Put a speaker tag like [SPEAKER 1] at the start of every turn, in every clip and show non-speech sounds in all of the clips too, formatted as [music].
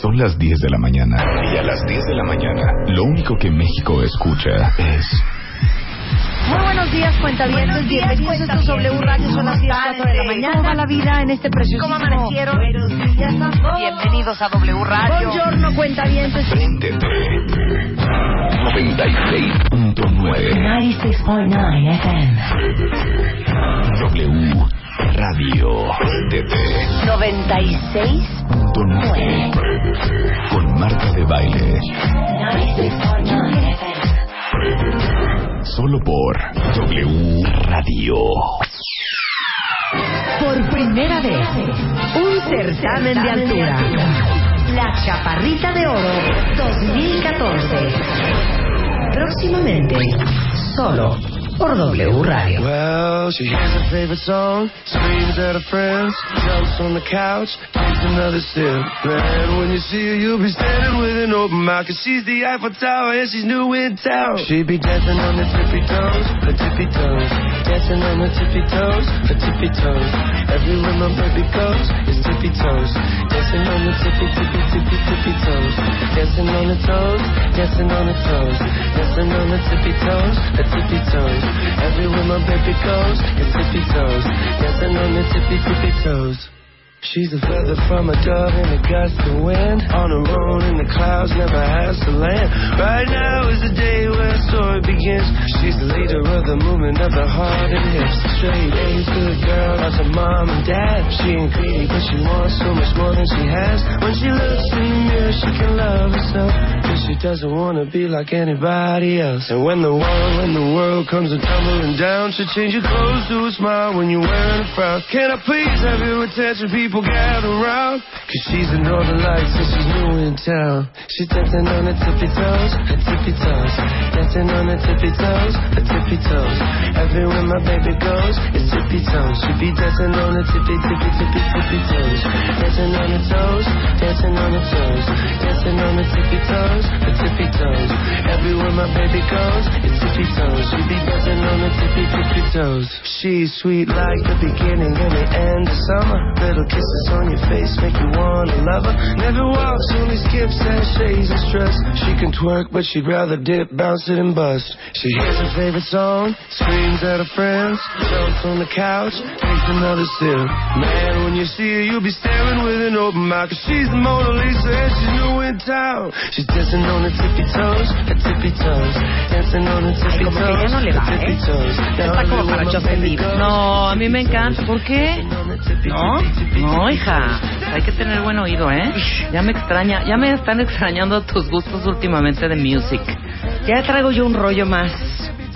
[SPEAKER 1] Son las 10 de la mañana y a las 10 de la mañana lo único que México escucha es...
[SPEAKER 2] Muy buenos días, cuentavientes. Bienvenidos a estos W Radio. Son las 10 4 de la mañana. ¿Cómo va la vida en este precioso
[SPEAKER 3] ¿Cómo amanecieron? Bienvenidos a W Radio.
[SPEAKER 2] Buongiorno, cuentavientes.
[SPEAKER 1] Préndete 96.9
[SPEAKER 4] 96.9 FM.
[SPEAKER 1] W Radio. Préndete
[SPEAKER 4] 96.9
[SPEAKER 1] con Marta de Baile.
[SPEAKER 4] 96.9 FM.
[SPEAKER 1] Solo por W Radio.
[SPEAKER 2] Por primera vez, un certamen de altura. La Chaparrita de Oro 2014. Próximamente, solo por W Radio.
[SPEAKER 5] Well, she hears her favorite song, screams at her friends, jumps on the couch, takes another sip. Man, when you see her, you'll be standing with an open mouth, cause she's the Eiffel Tower and she's new in town. She be dancing on the tippy toes, her tippy toes, dancing on the tippy toes, her tippy toes. Everywhere my baby goes is tippy toes, dancing on the tippy, tippy, tippy, tippy toes, dancing on the toes, dancing on the toes, dancing on the tippy toes, her tippy toes. Everywhere my baby goes, it's tippy toes. Dancing on the tippy tippy toes. She's a feather from a dove in a gust of wind. On a road in the clouds, never has to land. Right now is the day where the story begins. She's the leader of the movement of the heart and hips. Straight A's, good girl, as a mom and dad. She ain't greedy, but she wants so much more than she has. When she looks in the mirror, she can love herself. Cause she doesn't wanna be like anybody else. And when the world, when the world comes a tumbling down, she change your clothes to a smile when you're wearing a frown. Can I please have your attention, people gather around? Cause she's in all the Lights and she's new in town. She's dancing on her tippy toes, her tippy toes. Dancing on her tippy toes, her tippy toes. Everywhere my baby goes, it's tippy toes. She be dancing on her tippy, tippy, tippy, tippy toes. Dancing on her toes, dancing on her toes. Dancing on her tippy toes, her tippy toes. Everywhere my baby goes, it's tippy toes. She be dancing on her tippy, tippy toes. She's sweet like the beginning and the end of summer. Little kisses on your face make you wanna love her. Never walks, only skips and shades and stress. She can twerk, but she'd rather dip, bounce it and bust. She hears her favorite song, screams at her friends, jumps on the couch, takes another sip. Man, when you see her, you'll be staring with an open mouth. Cause she's the Mona Lisa and she's new in town. She's dancing on her tippy toes, her tippy toes. Dancing on her tippy
[SPEAKER 2] como que ya
[SPEAKER 5] toes,
[SPEAKER 2] no le va,
[SPEAKER 5] her tippy
[SPEAKER 2] ¿eh?
[SPEAKER 5] toes.
[SPEAKER 2] Está como para Justin Bieber.
[SPEAKER 3] No, a mí me encanta. ¿Por qué? No, no, hija. Hay que tener buen oído, ¿eh? Ya me extraña, ya me están extrañando tus gustos últimamente de music.
[SPEAKER 2] Ya traigo yo un rollo más.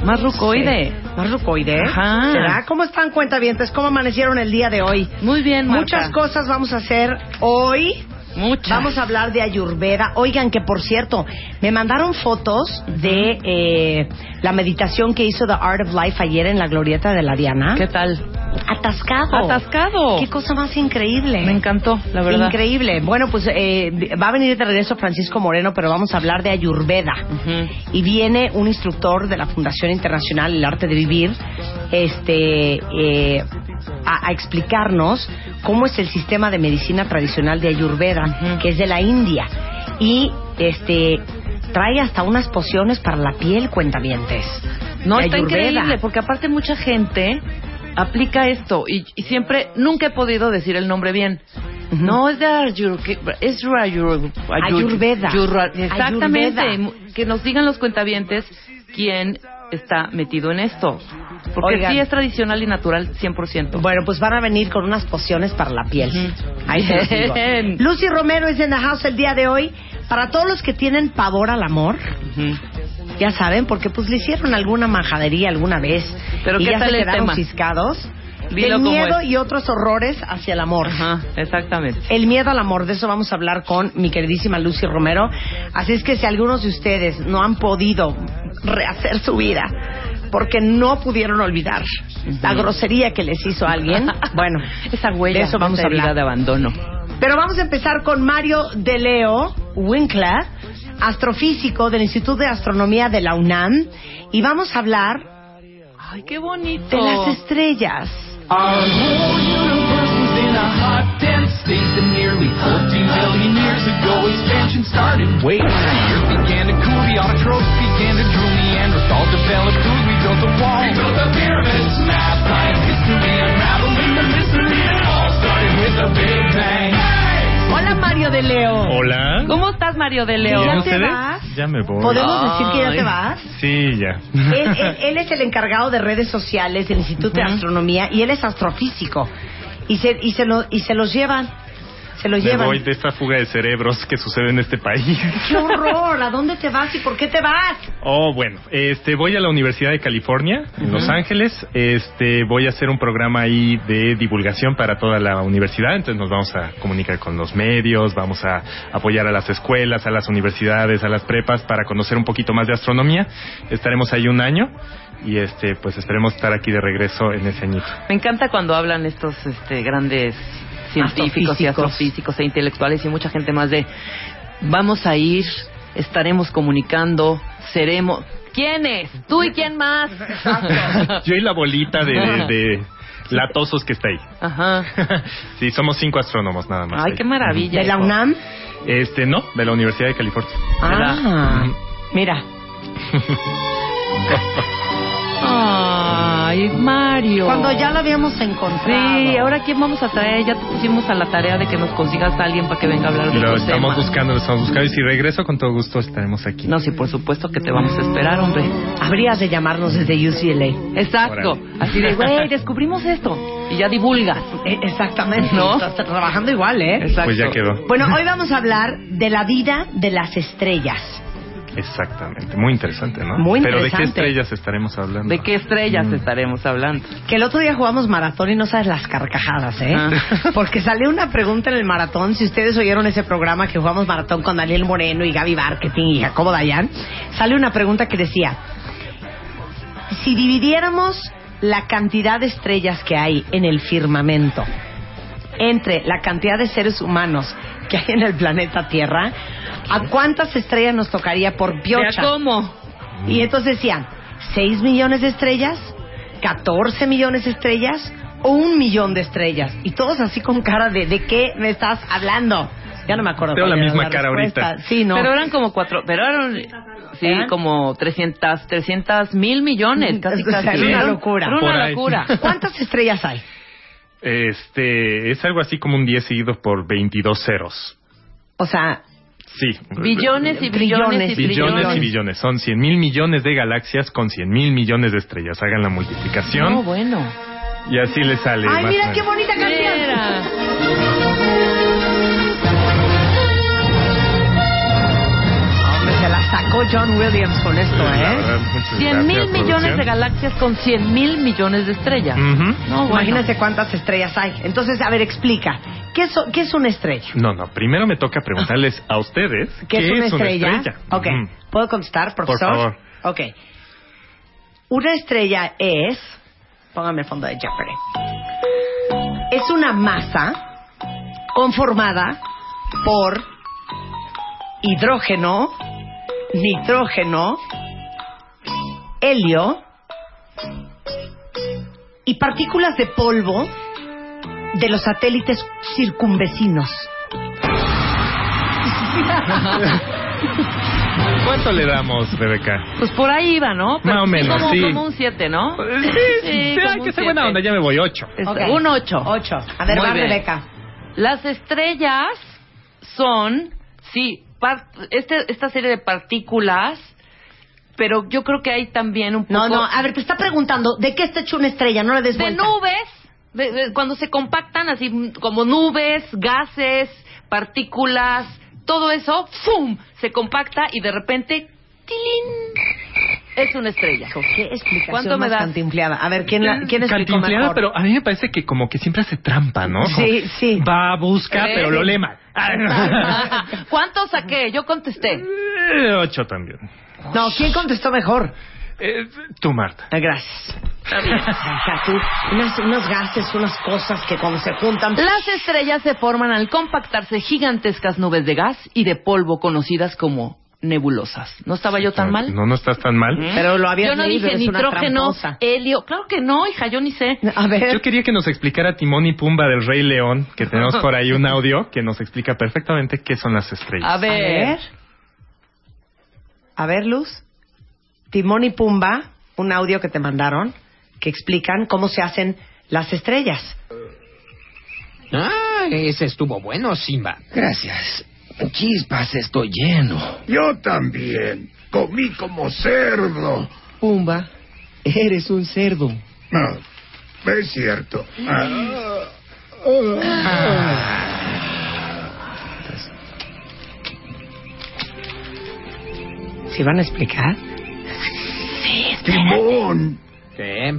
[SPEAKER 3] Más rucoide.
[SPEAKER 2] Más rucoide.
[SPEAKER 3] Ajá.
[SPEAKER 2] ¿Será? ¿Cómo están, cuentavientes? ¿Cómo amanecieron el día de hoy?
[SPEAKER 3] Muy bien, Marta.
[SPEAKER 2] Muchas cosas vamos a hacer hoy.
[SPEAKER 3] Muchas.
[SPEAKER 2] Vamos a hablar de Ayurveda. Oigan, que por cierto, me mandaron fotos de eh, la meditación que hizo The Art of Life ayer en la glorieta de la Diana.
[SPEAKER 3] ¿Qué tal?
[SPEAKER 2] Atascado.
[SPEAKER 3] Atascado.
[SPEAKER 2] Qué cosa más increíble.
[SPEAKER 3] Me encantó, la verdad.
[SPEAKER 2] Increíble. Bueno, pues eh, va a venir de regreso Francisco Moreno, pero vamos a hablar de Ayurveda. Y viene un instructor de la Fundación Internacional El Arte de Vivir este, eh, a, a explicarnos cómo es el sistema de medicina tradicional de Ayurveda, que es de la India. Y este trae hasta unas pociones para la piel, cuentavientes.
[SPEAKER 3] No, está
[SPEAKER 2] Ayurveda.
[SPEAKER 3] increíble, porque aparte mucha gente aplica esto y, y siempre, nunca he podido decir el nombre bien. No es de Ayur, es Ayur,
[SPEAKER 2] Ayurveda.
[SPEAKER 3] Ayurra- exactamente.
[SPEAKER 2] Ayurveda.
[SPEAKER 3] Que nos digan los cuentavientes quién está metido en esto. Porque
[SPEAKER 2] Oigan.
[SPEAKER 3] sí es tradicional y natural 100%.
[SPEAKER 2] Bueno, pues van a venir con unas pociones para la piel. Ahí se los digo. Lucy Romero es en the house el día de hoy. Para todos los que tienen pavor al amor, ya saben, porque pues le hicieron alguna majadería alguna vez
[SPEAKER 3] Pero
[SPEAKER 2] y
[SPEAKER 3] ¿qué
[SPEAKER 2] ya
[SPEAKER 3] tal
[SPEAKER 2] se
[SPEAKER 3] el
[SPEAKER 2] quedaron
[SPEAKER 3] tema?
[SPEAKER 2] ciscados.
[SPEAKER 3] Dilo como
[SPEAKER 2] miedo y otros horrores hacia el amor.
[SPEAKER 3] Ajá, exactamente.
[SPEAKER 2] El miedo al amor, de eso vamos a hablar con mi queridísima Lucy Romero. Así es que si algunos de ustedes no han podido rehacer su vida porque no pudieron olvidar la grosería que les hizo alguien, [laughs] bueno,
[SPEAKER 3] Esa huella,
[SPEAKER 2] de eso vamos a
[SPEAKER 3] esa herida
[SPEAKER 2] hablar.
[SPEAKER 3] de abandono.
[SPEAKER 2] Pero vamos a empezar con Mario De Leo Winkler, astrofísico del Instituto de Astronomía de la UNAM, y vamos a hablar
[SPEAKER 3] Ay, qué bonito.
[SPEAKER 2] de las estrellas.
[SPEAKER 6] Our whole universe was in a hot, dense state that nearly 14 billion years ago expansion started. Wait, the earth began to cool, the autotrophs began to drool, Neanderthals developed food, we built a wall. We built the pyramids, math, science, history, unraveling the mystery. It all started with a big bang.
[SPEAKER 2] Hola Mario De Leo.
[SPEAKER 7] Hola.
[SPEAKER 3] ¿Cómo estás, Mario de Leo?
[SPEAKER 2] ¿Ya
[SPEAKER 7] ¿Bien
[SPEAKER 2] te vas?
[SPEAKER 7] Ya me voy.
[SPEAKER 2] ¿Podemos decir que ya te vas?
[SPEAKER 7] Sí, ya.
[SPEAKER 2] Él, él- él es el encargado de redes sociales del Instituto de Astronomía y él es astrofísico. Y se, y se, lo, y se los llevan. Se
[SPEAKER 7] Me
[SPEAKER 2] llevan.
[SPEAKER 7] voy de esta fuga de cerebros que sucede en este país.
[SPEAKER 2] ¡Qué horror! ¿A dónde te vas y por qué te vas?
[SPEAKER 7] Oh, bueno, este, voy a la Universidad de California, en Los Ángeles. Este, voy a hacer un programa ahí de divulgación para toda la universidad. Entonces nos vamos a comunicar con los medios, vamos a apoyar a las escuelas, a las universidades, a las prepas para conocer un poquito más de astronomía. Estaremos ahí un año y este, pues esperemos estar aquí de regreso en ese añito.
[SPEAKER 3] Me encanta cuando hablan estos este, grandes científicos y
[SPEAKER 2] Astrofísicos.
[SPEAKER 3] e intelectuales y mucha gente más de vamos a ir, estaremos comunicando, seremos. ¿Quiénes? ¿Tú y quién más? [laughs]
[SPEAKER 7] Yo y la bolita de, de, de latosos que está ahí.
[SPEAKER 3] Ajá. [laughs]
[SPEAKER 7] sí, somos cinco astrónomos nada más.
[SPEAKER 3] Ay,
[SPEAKER 7] ahí.
[SPEAKER 3] qué maravilla.
[SPEAKER 2] ¿De la. UNAM?
[SPEAKER 7] Este, no, de la Universidad de California.
[SPEAKER 2] Ah, mira. [laughs]
[SPEAKER 3] Ay, Mario.
[SPEAKER 2] Cuando ya lo habíamos encontrado.
[SPEAKER 3] Sí, ahora quién vamos a traer? Ya te pusimos a la tarea de que nos consigas a alguien para que venga a hablar de
[SPEAKER 7] Lo estamos
[SPEAKER 3] temas.
[SPEAKER 7] buscando, lo estamos buscando. Y si regreso, con todo gusto estaremos aquí.
[SPEAKER 3] No, sí, por supuesto que te vamos a esperar, hombre.
[SPEAKER 2] Habrías de llamarnos desde UCLA.
[SPEAKER 3] Exacto. Así de, güey, [laughs] descubrimos esto. Y ya divulgas.
[SPEAKER 2] Eh, exactamente.
[SPEAKER 3] ¿No?
[SPEAKER 2] Estás trabajando igual, ¿eh?
[SPEAKER 3] Exacto.
[SPEAKER 7] Pues ya quedó.
[SPEAKER 2] Bueno, hoy vamos a hablar de la vida de las estrellas.
[SPEAKER 7] Exactamente. Muy interesante, ¿no?
[SPEAKER 2] Muy
[SPEAKER 7] Pero ¿de qué
[SPEAKER 2] interesante.
[SPEAKER 7] estrellas estaremos hablando?
[SPEAKER 3] ¿De qué estrellas
[SPEAKER 7] Mm.
[SPEAKER 3] estaremos hablando?
[SPEAKER 2] Que el otro día jugamos maratón y no sabes las carcajadas, ¿eh?
[SPEAKER 3] Ah. [laughs]
[SPEAKER 2] Porque salió una pregunta en el maratón. Si ustedes oyeron ese programa que jugamos maratón con Daniel Moreno y Gaby Marketing y Jacobo Dayan, sale una pregunta que decía: Si dividiéramos la cantidad de estrellas que hay en el firmamento entre la cantidad de seres humanos que hay en el planeta Tierra, ¿a cuántas estrellas nos tocaría por
[SPEAKER 3] ¿Ya
[SPEAKER 2] piocha?
[SPEAKER 3] cómo?
[SPEAKER 2] Y entonces decían, ¿6 millones de estrellas? ¿14 millones de estrellas? ¿O un millón de estrellas? Y todos así con cara de, ¿de qué me estás hablando? Ya no me acuerdo.
[SPEAKER 7] Tengo la misma cara
[SPEAKER 2] respuesta.
[SPEAKER 7] ahorita.
[SPEAKER 2] Sí, no.
[SPEAKER 3] Pero eran como cuatro, pero eran, sí,
[SPEAKER 2] ¿Eh?
[SPEAKER 3] como 300, 300 mil millones, [laughs] casi, casi.
[SPEAKER 2] era una locura.
[SPEAKER 3] Era una
[SPEAKER 7] ahí.
[SPEAKER 3] locura. [laughs]
[SPEAKER 2] ¿Cuántas estrellas hay?
[SPEAKER 7] Este, es algo así como un 10 seguido por 22 ceros.
[SPEAKER 2] O sea,
[SPEAKER 7] Sí.
[SPEAKER 3] Billones y billones y
[SPEAKER 2] Billones.
[SPEAKER 7] Billones
[SPEAKER 3] billones.
[SPEAKER 7] y billones. Son 100 mil millones de galaxias con 100 mil millones de estrellas. Hagan la multiplicación
[SPEAKER 3] No, bueno.
[SPEAKER 7] y así les sale.
[SPEAKER 2] ¡ay,
[SPEAKER 7] más
[SPEAKER 2] mira qué bonita canción! Hombre, se la sacó John Williams con esto, ¿eh?
[SPEAKER 7] verdad, muchas
[SPEAKER 3] 100 mil millones de galaxias con 100 mil millones de estrellas.
[SPEAKER 7] Ujú.
[SPEAKER 3] No, bueno.
[SPEAKER 2] Imagínense cuántas estrellas hay. Entonces, a ver, explica. ¿Qué es, qué es una estrella?
[SPEAKER 7] No, no, primero me toca preguntarles a ustedes [laughs]
[SPEAKER 2] ¿Qué, es, una, estrella? Ok. ¿puedo contestar, profesor?
[SPEAKER 7] favor.
[SPEAKER 2] Ok. Una estrella es... Póngame el fondo de Jeopardy. Es una masa conformada por hidrógeno, nitrógeno, helio y partículas de polvo de los satélites circunvecinos.
[SPEAKER 7] ¿Cuánto le damos, Rebeca?
[SPEAKER 3] Pues por ahí iba, ¿no?
[SPEAKER 7] Más o
[SPEAKER 3] sí,
[SPEAKER 7] menos,
[SPEAKER 3] como,
[SPEAKER 7] sí.
[SPEAKER 3] como un 7, ¿no?
[SPEAKER 7] Sí, sí,
[SPEAKER 3] como
[SPEAKER 7] hay que ser buena onda, ya me voy, 8.
[SPEAKER 3] Es-
[SPEAKER 2] Ok.
[SPEAKER 3] Un 8.
[SPEAKER 2] Ocho. A ver,
[SPEAKER 3] Muy
[SPEAKER 2] va
[SPEAKER 3] bien.
[SPEAKER 2] Rebeca.
[SPEAKER 3] Las estrellas son, sí, par- este, esta serie de partículas, pero yo creo que hay también un poco...
[SPEAKER 2] No, no, a ver, te está preguntando, ¿de qué está hecho una estrella? No le des
[SPEAKER 3] de
[SPEAKER 2] vuelta.
[SPEAKER 3] nubes, cuando se compactan así mm, como nubes, gases, partículas, todo eso, ¡fum! se compacta y de repente, ¡tilín! es una estrella.
[SPEAKER 2] ¿Qué explicación
[SPEAKER 3] ¿Cuánto me
[SPEAKER 2] más
[SPEAKER 3] das?
[SPEAKER 2] cantinfleada? A ver, ¿quién, la, quién explicó
[SPEAKER 7] Cantinfleada,
[SPEAKER 2] mejor?
[SPEAKER 7] pero a mí me parece que como que siempre hace trampa, ¿no? Como
[SPEAKER 2] Sí, sí.
[SPEAKER 7] Va, busca,
[SPEAKER 3] ¿Eh?
[SPEAKER 7] pero lo lee mal. [laughs]
[SPEAKER 3] ¿Cuánto saqué? Yo contesté.
[SPEAKER 7] Eh, Ocho también.
[SPEAKER 2] No, ¿quién contestó mejor?
[SPEAKER 7] Eh, tú, Marta.
[SPEAKER 2] Ah, Gracias. [laughs] Unas- unos gases, unas cosas que cuando se juntan...
[SPEAKER 3] Las estrellas se forman al compactarse gigantescas nubes de gas y de polvo conocidas como nebulosas. ¿No estaba yo tan mal?
[SPEAKER 7] No, no estás tan mal.
[SPEAKER 2] Pero lo habías
[SPEAKER 3] Yo no
[SPEAKER 2] leído,
[SPEAKER 3] dije nitrógeno, helio. Claro que no, hija, yo ni sé.
[SPEAKER 2] A ver,
[SPEAKER 7] Yo quería que nos explicara Timón y Pumba del Rey León, que tenemos por ahí un audio que nos explica perfectamente qué son las estrellas.
[SPEAKER 3] A ver.
[SPEAKER 2] A ver, Luz. Timón y Pumba, un audio que te mandaron, que explican cómo se hacen las estrellas.
[SPEAKER 8] Ah, ese estuvo bueno, Simba.
[SPEAKER 9] Gracias. Chispas, estoy lleno.
[SPEAKER 10] Yo también. Comí como cerdo.
[SPEAKER 9] Pumba, eres un cerdo.
[SPEAKER 10] Ah, es cierto. Ah,
[SPEAKER 2] ¿Sí van a explicar?
[SPEAKER 10] Timón,
[SPEAKER 8] ¿Qué?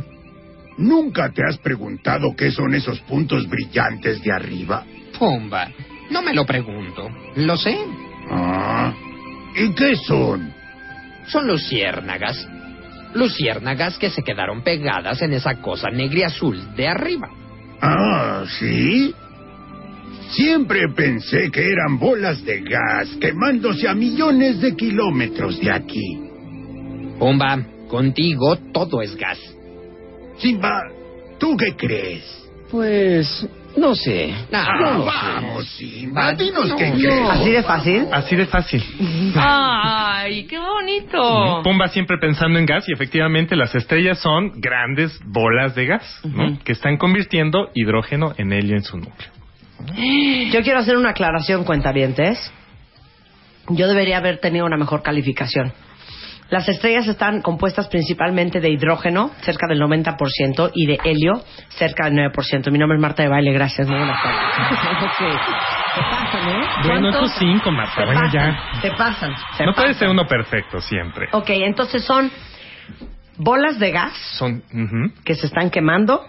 [SPEAKER 10] ¿nunca te has preguntado qué son esos puntos brillantes de arriba?
[SPEAKER 8] Pumba. No me lo pregunto. Lo sé.
[SPEAKER 10] Ah, ¿y qué son?
[SPEAKER 8] Son luciérnagas. Luciérnagas que se quedaron pegadas en esa cosa negra y azul de arriba.
[SPEAKER 10] Ah, ¿sí? Siempre pensé que eran bolas de gas quemándose a millones de kilómetros de aquí.
[SPEAKER 8] Pumba, contigo todo es gas.
[SPEAKER 10] Simba, ¿tú qué crees?
[SPEAKER 9] Pues, no sé.
[SPEAKER 8] Ah,
[SPEAKER 9] No.
[SPEAKER 10] Vamos, Simba, dinos
[SPEAKER 8] No,
[SPEAKER 10] qué
[SPEAKER 8] no.
[SPEAKER 10] crees.
[SPEAKER 2] ¿Así de fácil?
[SPEAKER 7] Así de fácil.
[SPEAKER 3] Ay, qué bonito.
[SPEAKER 7] Pumba siempre pensando en gas y efectivamente las estrellas son grandes bolas de gas ¿no? que están convirtiendo hidrógeno en helio en su núcleo.
[SPEAKER 2] Yo quiero hacer una aclaración, cuentavientes. Yo debería haber tenido una mejor calificación. Las estrellas están compuestas principalmente de hidrógeno, cerca del 90%, y de helio, cerca del 9%. Mi nombre es Marta de Baile, gracias. Muy buenas tardes. [laughs] Ok. Se pasan, ¿eh?
[SPEAKER 7] Bueno,
[SPEAKER 2] ¿Cuántos?
[SPEAKER 7] estos cinco, Marta.
[SPEAKER 2] Se
[SPEAKER 7] Bueno,
[SPEAKER 2] pasan,
[SPEAKER 7] ya.
[SPEAKER 2] Se pasan. se
[SPEAKER 7] No puede
[SPEAKER 2] pasan.
[SPEAKER 7] ser uno perfecto siempre.
[SPEAKER 2] Ok, entonces son bolas de gas
[SPEAKER 7] Son ujú,
[SPEAKER 2] que se están quemando.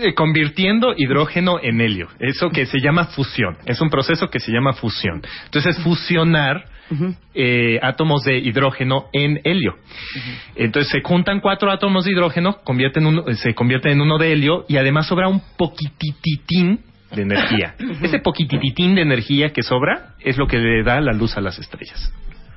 [SPEAKER 7] eh, convirtiendo hidrógeno en helio. Eso que se llama fusión. Es un proceso que se llama fusión. Entonces, fusionar eh, átomos de hidrógeno en helio. Entonces, se juntan cuatro átomos de hidrógeno, convierten uno, eh, se convierten en uno de helio y además sobra un poquitititín de energía. [coughs] Ese poquitititín de energía que sobra es lo que le da la luz a las estrellas.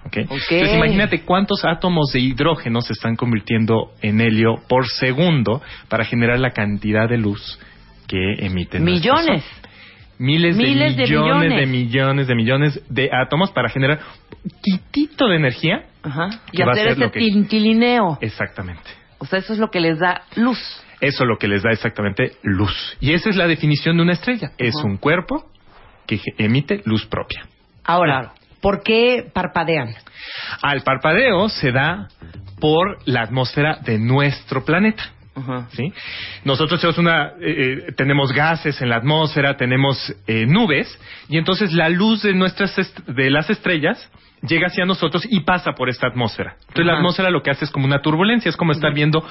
[SPEAKER 7] ¿ok? Entonces imagínate cuántos átomos de hidrógeno se están convirtiendo en helio por segundo para generar la cantidad de luz que emiten.
[SPEAKER 3] Millones.
[SPEAKER 7] Miles,
[SPEAKER 3] Miles
[SPEAKER 7] de
[SPEAKER 3] de
[SPEAKER 7] millones de
[SPEAKER 3] millones.
[SPEAKER 7] de millones de átomos para generar un poquitito de energía.
[SPEAKER 3] Ajá. Y hacer ese
[SPEAKER 7] que-
[SPEAKER 3] tintilineo.
[SPEAKER 7] Exactamente.
[SPEAKER 3] O sea, eso es lo que les da luz.
[SPEAKER 7] Eso es lo que les da exactamente luz. Y esa es la definición de una estrella. Es un cuerpo que emite luz propia.
[SPEAKER 2] Ahora, ¿por qué parpadean?
[SPEAKER 7] Al parpadeo se da por la atmósfera de nuestro planeta. ¿Sí? Nosotros tenemos, una, eh, eh, tenemos gases en la atmósfera, tenemos eh, nubes, y entonces la luz de, nuestras est- de las estrellas llega hacia nosotros y pasa por esta atmósfera. Entonces la atmósfera lo que hace es como una turbulencia, es como estar viendo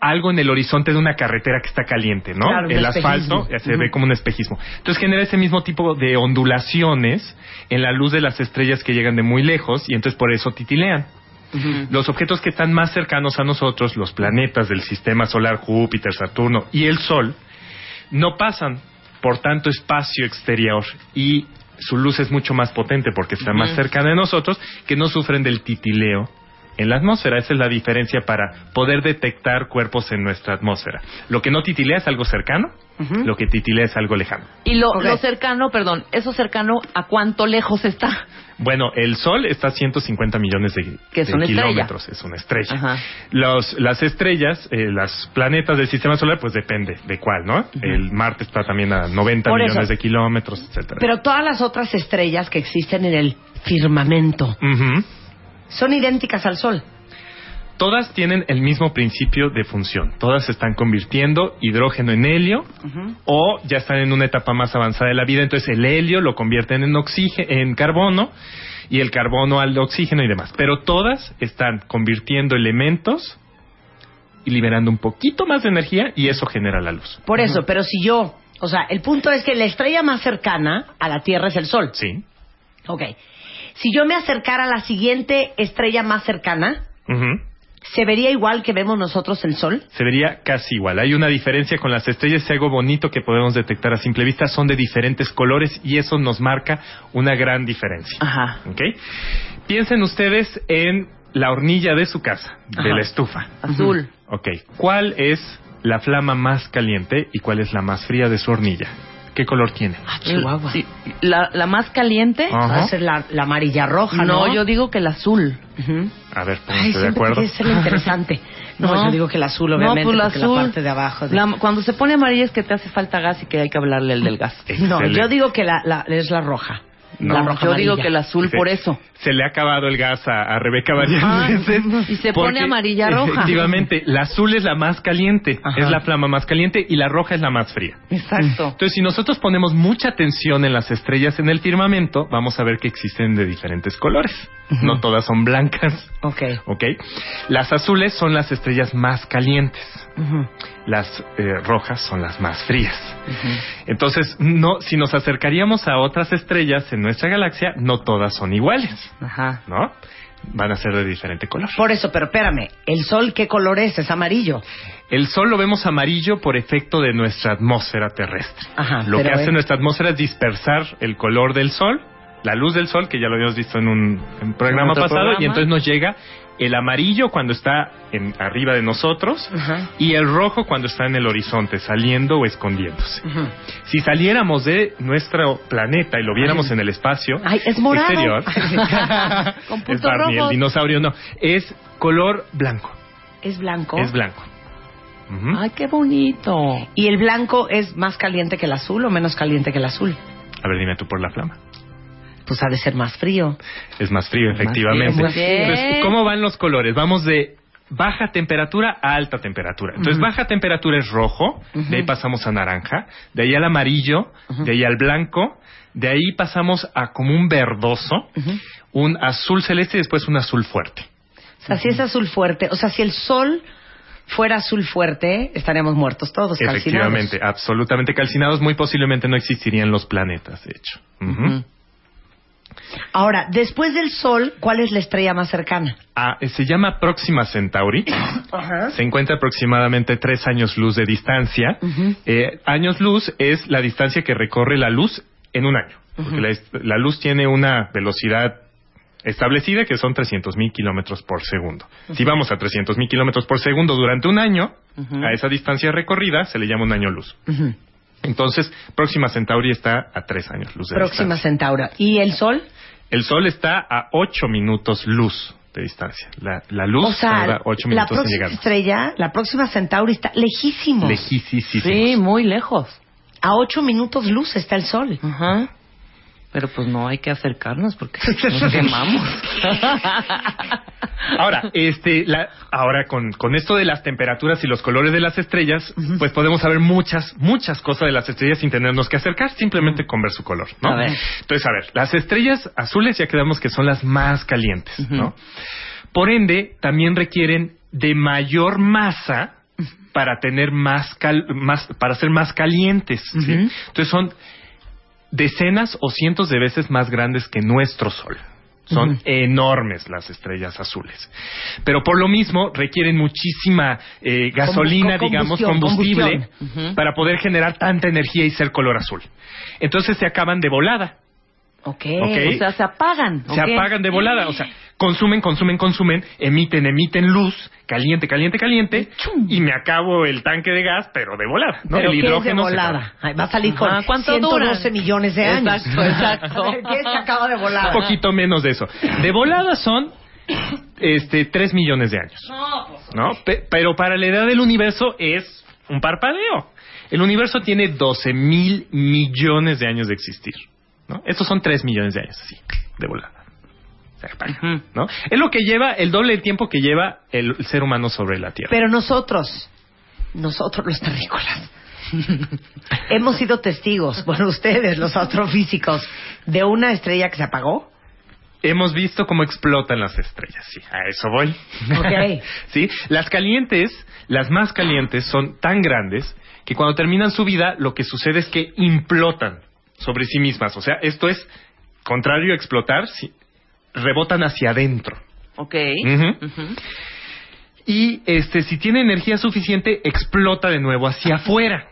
[SPEAKER 7] algo en el horizonte de una carretera que está caliente, ¿no?
[SPEAKER 2] Claro,
[SPEAKER 7] el asfalto eh, se ve como un espejismo. Entonces genera ese mismo tipo de ondulaciones en la luz de las estrellas que llegan de muy lejos y entonces por eso titilean. Los objetos que están más cercanos a nosotros, los planetas del sistema solar, Júpiter, Saturno y el Sol, no pasan por tanto espacio exterior y su luz es mucho más potente porque está más cerca de nosotros, que no sufren del titileo en la atmósfera. Esa es la diferencia para poder detectar cuerpos en nuestra atmósfera. Lo que no titilea es algo cercano, lo que titilea es algo lejano.
[SPEAKER 3] Y lo, lo cercano, perdón, eso cercano, ¿a cuánto lejos está?
[SPEAKER 7] Bueno, el Sol está a 150 millones de,
[SPEAKER 3] Que es
[SPEAKER 7] de
[SPEAKER 3] una estrella.
[SPEAKER 7] kilómetros, es una estrella.
[SPEAKER 3] Ajá.
[SPEAKER 7] Los, las estrellas, eh, los planetas del sistema solar, pues depende de cuál, ¿no? El Marte está también a 90
[SPEAKER 2] Por
[SPEAKER 7] millones
[SPEAKER 2] eso.
[SPEAKER 7] de kilómetros, etcétera.
[SPEAKER 2] Pero todas las otras estrellas que existen en el firmamento son idénticas al Sol.
[SPEAKER 7] Todas tienen el mismo principio de función. Todas están convirtiendo hidrógeno en helio o ya están en una etapa más avanzada de la vida. Entonces el helio lo convierten en oxígeno, en carbono y el carbono al oxígeno y demás. Pero todas están convirtiendo elementos y liberando un poquito más de energía y eso genera la luz.
[SPEAKER 2] Por eso, pero si yo, o sea, el punto es que la estrella más cercana a la Tierra es el Sol.
[SPEAKER 7] Sí.
[SPEAKER 2] Ok. Si yo me acercara a la siguiente estrella más cercana,
[SPEAKER 7] Ujú.
[SPEAKER 2] ¿Se vería igual que vemos nosotros el Sol?
[SPEAKER 7] Se vería casi igual. Hay una diferencia con las estrellas algo bonito que podemos detectar a simple vista. Son de diferentes colores y eso nos marca una gran diferencia.
[SPEAKER 3] Ajá.
[SPEAKER 7] ¿Ok? Piensen ustedes en la hornilla de su casa, de la estufa.
[SPEAKER 3] Azul.
[SPEAKER 7] Ok. ¿Cuál es la flama más caliente y cuál es la más fría de su hornilla? ¿Qué color tiene?
[SPEAKER 2] Chihuahua.
[SPEAKER 3] Sí, la, la más caliente.
[SPEAKER 7] Ajá.
[SPEAKER 2] Va a ser la, la amarilla roja, ¿no?
[SPEAKER 3] No, yo digo que el azul.
[SPEAKER 2] Ujú.
[SPEAKER 7] A ver,
[SPEAKER 2] Ay,
[SPEAKER 7] pónganse de
[SPEAKER 2] siempre
[SPEAKER 7] acuerdo.
[SPEAKER 2] ser lo interesante. [laughs] No,
[SPEAKER 3] No.
[SPEAKER 2] yo digo que el azul, obviamente,
[SPEAKER 3] no, pues la
[SPEAKER 2] porque
[SPEAKER 3] azul.
[SPEAKER 2] la parte de abajo. de-
[SPEAKER 3] La- cuando se pone amarilla es que te hace falta gas y que hay que hablarle al del gas.
[SPEAKER 2] No,
[SPEAKER 7] Excelente.
[SPEAKER 2] yo digo que la, la- es la roja.
[SPEAKER 7] No,
[SPEAKER 2] la roja
[SPEAKER 3] yo digo
[SPEAKER 2] amarilla.
[SPEAKER 3] que el azul
[SPEAKER 7] Se-
[SPEAKER 3] por eso.
[SPEAKER 7] Se le ha acabado el gas a, a Rebeca varias
[SPEAKER 3] Ajá.
[SPEAKER 7] veces.
[SPEAKER 3] Y se pone amarilla roja.
[SPEAKER 7] Efectivamente, la azul es la más caliente,
[SPEAKER 2] Ajá.
[SPEAKER 7] es la flama más caliente y la roja es la más fría.
[SPEAKER 3] Exacto.
[SPEAKER 7] Entonces, si nosotros ponemos mucha atención en las estrellas en el firmamento, vamos a ver que existen de diferentes colores. No todas son blancas.
[SPEAKER 2] Ok.
[SPEAKER 7] ¿Ok? Las azules son las estrellas más calientes.
[SPEAKER 2] Ujú.
[SPEAKER 7] Las eh, rojas son las más frías. Entonces, no, si nos acercaríamos a otras estrellas en nuestra galaxia, no todas son iguales,
[SPEAKER 3] Ajá.
[SPEAKER 7] ¿no? Van a ser de diferente color.
[SPEAKER 2] Por eso, pero espérame, ¿el sol qué color es? Es amarillo.
[SPEAKER 7] El Sol lo vemos amarillo por efecto de nuestra atmósfera terrestre.
[SPEAKER 2] Ajá,
[SPEAKER 7] Lo que hace
[SPEAKER 2] es-
[SPEAKER 7] nuestra atmósfera es dispersar el color del Sol, la luz del Sol, que ya lo habíamos visto en un, en programa pasado,
[SPEAKER 3] programa.
[SPEAKER 7] y entonces nos llega el amarillo cuando está en, arriba de nosotros y el rojo cuando está en el horizonte, saliendo o escondiéndose. Si saliéramos de nuestro planeta y lo viéramos en el espacio
[SPEAKER 2] Ay, es morado.
[SPEAKER 7] exterior, [laughs] [laughs]
[SPEAKER 3] Con
[SPEAKER 7] es Barney, el dinosaurio no, es color blanco,
[SPEAKER 2] Es blanco.
[SPEAKER 7] es blanco.
[SPEAKER 3] Ay, qué bonito.
[SPEAKER 2] ¿Y el blanco es más caliente que el azul o menos caliente que el azul?
[SPEAKER 7] A ver, dime tú por la flama.
[SPEAKER 2] Pues ha de ser más frío.
[SPEAKER 7] Es más frío, efectivamente.
[SPEAKER 2] frío.
[SPEAKER 7] Entonces, ¿cómo van los colores? Vamos de baja temperatura a alta temperatura. Entonces, baja temperatura es rojo, de ahí pasamos a naranja, de ahí al amarillo, de ahí al blanco, de ahí pasamos a como un verdoso, un azul celeste y después un azul fuerte.
[SPEAKER 2] O sea, si es azul fuerte, o sea, si el sol fuera azul fuerte, estaríamos muertos todos, calcinados.
[SPEAKER 7] Efectivamente, absolutamente calcinados, muy posiblemente no existirían los planetas, de hecho.
[SPEAKER 2] Ahora, después del sol, ¿cuál es la estrella más cercana?
[SPEAKER 7] Ah, eh, se llama Próxima Centauri. [coughs]
[SPEAKER 2] Ajá.
[SPEAKER 7] Se encuentra aproximadamente tres años luz de distancia. Eh, años luz es la distancia que recorre la luz en un año. Porque la, la luz tiene una velocidad establecida que son 300.000 kilómetros por segundo. Si vamos a 300.000 kilómetros por segundo durante un año, a esa distancia recorrida se le llama un año luz. Entonces, Próxima Centauri está a tres años luz de
[SPEAKER 2] Próxima
[SPEAKER 7] distancia.
[SPEAKER 2] Centaura. ¿Y el sol?
[SPEAKER 7] El Sol está a ocho minutos luz de distancia. La, la luz
[SPEAKER 2] o sea,
[SPEAKER 7] tarda ocho
[SPEAKER 2] la
[SPEAKER 7] minutos en
[SPEAKER 2] próxima
[SPEAKER 7] llegar.
[SPEAKER 2] estrella, la próxima Centauri está lejísimos.
[SPEAKER 7] Lejísimos.
[SPEAKER 3] Sí, muy lejos.
[SPEAKER 2] A ocho minutos luz está el sol.
[SPEAKER 3] Ajá. Pero pues no hay que acercarnos porque [laughs] nos quemamos. [laughs]
[SPEAKER 7] Ahora, este, la, ahora con, con esto de las temperaturas y los colores de las estrellas, pues podemos saber muchas, muchas cosas de las estrellas sin tenernos que acercar, simplemente con ver su color, ¿no?
[SPEAKER 3] A ver.
[SPEAKER 7] Entonces, a ver, las estrellas azules ya quedamos que son las más calientes, ¿no? Por ende, también requieren de mayor masa para tener más, cal- más para ser más calientes, ¿sí? Entonces son decenas o cientos de veces más grandes que nuestro Sol. Son enormes las estrellas azules. Pero por lo mismo requieren muchísima eh, gasolina, digamos, combustible, para poder generar tanta energía y ser color azul. Entonces se acaban de volada.
[SPEAKER 2] Ok.
[SPEAKER 7] Ok.
[SPEAKER 3] O sea, se apagan.
[SPEAKER 7] Se
[SPEAKER 3] ¿ok?
[SPEAKER 7] apagan de volada. O sea, [gasps] consumen, consumen, consumen, emiten, emiten luz, caliente, caliente, caliente, y me acabo el tanque de gas, pero de volada. ¿no?
[SPEAKER 2] Pero
[SPEAKER 7] el
[SPEAKER 2] ¿qué es de
[SPEAKER 7] hidrógeno
[SPEAKER 2] volada? Ay, va a salir con
[SPEAKER 3] Ajá, ¿cuánto
[SPEAKER 2] 112
[SPEAKER 3] dura?
[SPEAKER 2] millones de años.
[SPEAKER 3] Exacto, exacto.
[SPEAKER 2] Ver, [laughs] ¿Qué se acaba de volar?
[SPEAKER 7] Un poquito menos de eso. De volada son este 3 millones de años. ¿No? Pe- pero para la edad del universo es un parpadeo. El universo tiene 12 mil millones de años de existir. ¿No? Estos son 3 millones de años, así, de volada. ¿no? Es lo que lleva, el doble de tiempo que lleva el, el ser humano sobre la Tierra.
[SPEAKER 2] Pero nosotros, nosotros los terrícolas, [laughs] hemos sido testigos, bueno, ustedes, los astrofísicos, de una estrella que se apagó.
[SPEAKER 7] hemos visto cómo explotan las estrellas. Sí, a eso voy. [laughs] Sí, las calientes, las más calientes, son tan grandes que cuando terminan su vida, lo que sucede es que implotan sobre sí mismas. O sea, esto es contrario a explotar, sí, rebotan hacia adentro.
[SPEAKER 3] Ok.
[SPEAKER 7] Y este, si tiene energía suficiente, explota de nuevo hacia afuera.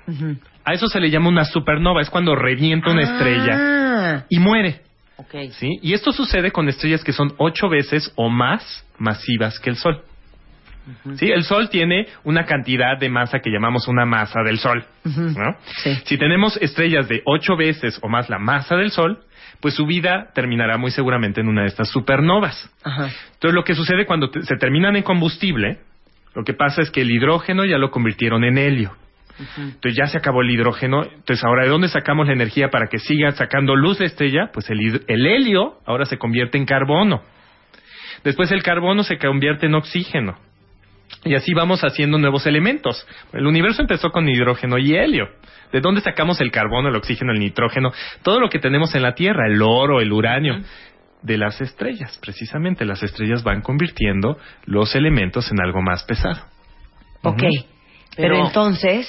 [SPEAKER 7] A eso se le llama una supernova, es cuando revienta una estrella
[SPEAKER 2] Ah,
[SPEAKER 7] y muere.
[SPEAKER 3] Ok.
[SPEAKER 7] ¿sí? Y esto sucede con estrellas que son ocho veces o más masivas que el Sol. ¿Sí? El Sol tiene una cantidad de masa que llamamos una masa del Sol. ¿no?
[SPEAKER 2] Sí.
[SPEAKER 7] Si tenemos estrellas de ocho veces o más la masa del Sol, pues su vida terminará muy seguramente en una de estas supernovas. Entonces, lo que sucede cuando te- se terminan en combustible, lo que pasa es que el hidrógeno ya lo convirtieron en helio. Entonces ya se acabó el hidrógeno. Entonces ahora, ¿de dónde sacamos la energía para que siga sacando luz la estrella? Pues el, el helio ahora se convierte en carbono. Después el carbono se convierte en oxígeno. Y así vamos haciendo nuevos elementos. El universo empezó con hidrógeno y helio. ¿De dónde sacamos el carbono, el oxígeno, el nitrógeno? Todo lo que tenemos en la Tierra, el oro, el uranio. De las estrellas, precisamente. Las estrellas van convirtiendo los elementos en algo más pesado.
[SPEAKER 2] Ok. Pero- entonces,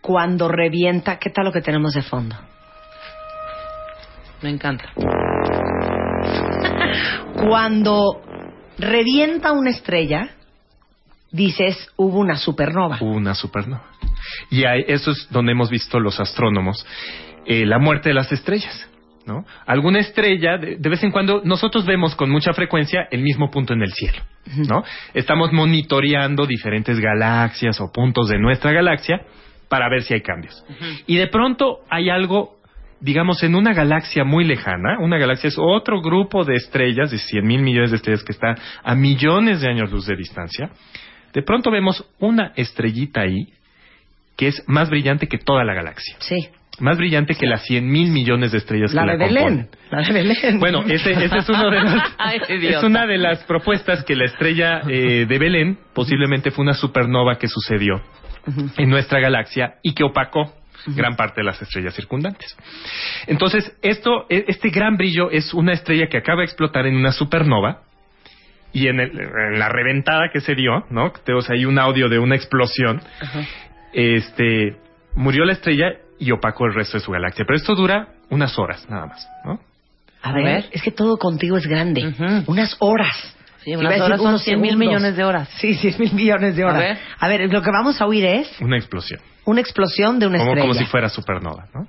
[SPEAKER 2] cuando revienta, ¿qué tal lo que tenemos de fondo?
[SPEAKER 3] Me encanta. [laughs]
[SPEAKER 2] Cuando revienta una estrella, dices, hubo una supernova.
[SPEAKER 7] Una supernova. Y ahí- eso es donde hemos visto los astrónomos eh, la muerte de las estrellas. ¿no? Alguna estrella, de, de vez en cuando, nosotros vemos con mucha frecuencia el mismo punto en el cielo. ¿no? Estamos monitoreando diferentes galaxias o puntos de nuestra galaxia para ver si hay cambios. Y de pronto hay algo, digamos, en una galaxia muy lejana. Una galaxia es otro grupo de estrellas, de 100 mil millones de estrellas que está a millones de años luz de distancia. De pronto vemos una estrellita ahí que es más brillante que toda la galaxia.
[SPEAKER 2] Sí.
[SPEAKER 7] Más brillante que las 100 mil millones de estrellas
[SPEAKER 2] La
[SPEAKER 7] que
[SPEAKER 2] de
[SPEAKER 7] la componen.
[SPEAKER 2] Belén. La de Belén.
[SPEAKER 7] Bueno, ese, ese es uno de [laughs]
[SPEAKER 3] Ay, idiota.
[SPEAKER 7] es una de las propuestas que la estrella eh, de Belén posiblemente fue una supernova que sucedió en nuestra galaxia y que opacó gran parte de las estrellas circundantes. Entonces, esto, e- este gran brillo es una estrella que acaba de explotar en una supernova y en, el- en la reventada que se dio, ¿no? Tenemos ahí un audio de una explosión. Este murió la estrella y opacó el resto de su galaxia. Pero esto dura unas horas nada más, ¿no?
[SPEAKER 2] A ver,
[SPEAKER 3] ver.
[SPEAKER 2] es que todo contigo es grande.
[SPEAKER 3] Ujú.
[SPEAKER 2] Unas horas.
[SPEAKER 3] Sí,
[SPEAKER 2] a
[SPEAKER 3] unas
[SPEAKER 2] decir
[SPEAKER 3] horas son
[SPEAKER 2] unos
[SPEAKER 3] 100 mil millones de horas.
[SPEAKER 2] Sí, 100 mil millones de horas.
[SPEAKER 3] A ver.
[SPEAKER 2] A ver, lo que vamos a oír es
[SPEAKER 7] Una explosión.
[SPEAKER 2] una explosión de una
[SPEAKER 7] Como,
[SPEAKER 2] estrella.
[SPEAKER 7] como si fuera supernova, ¿no?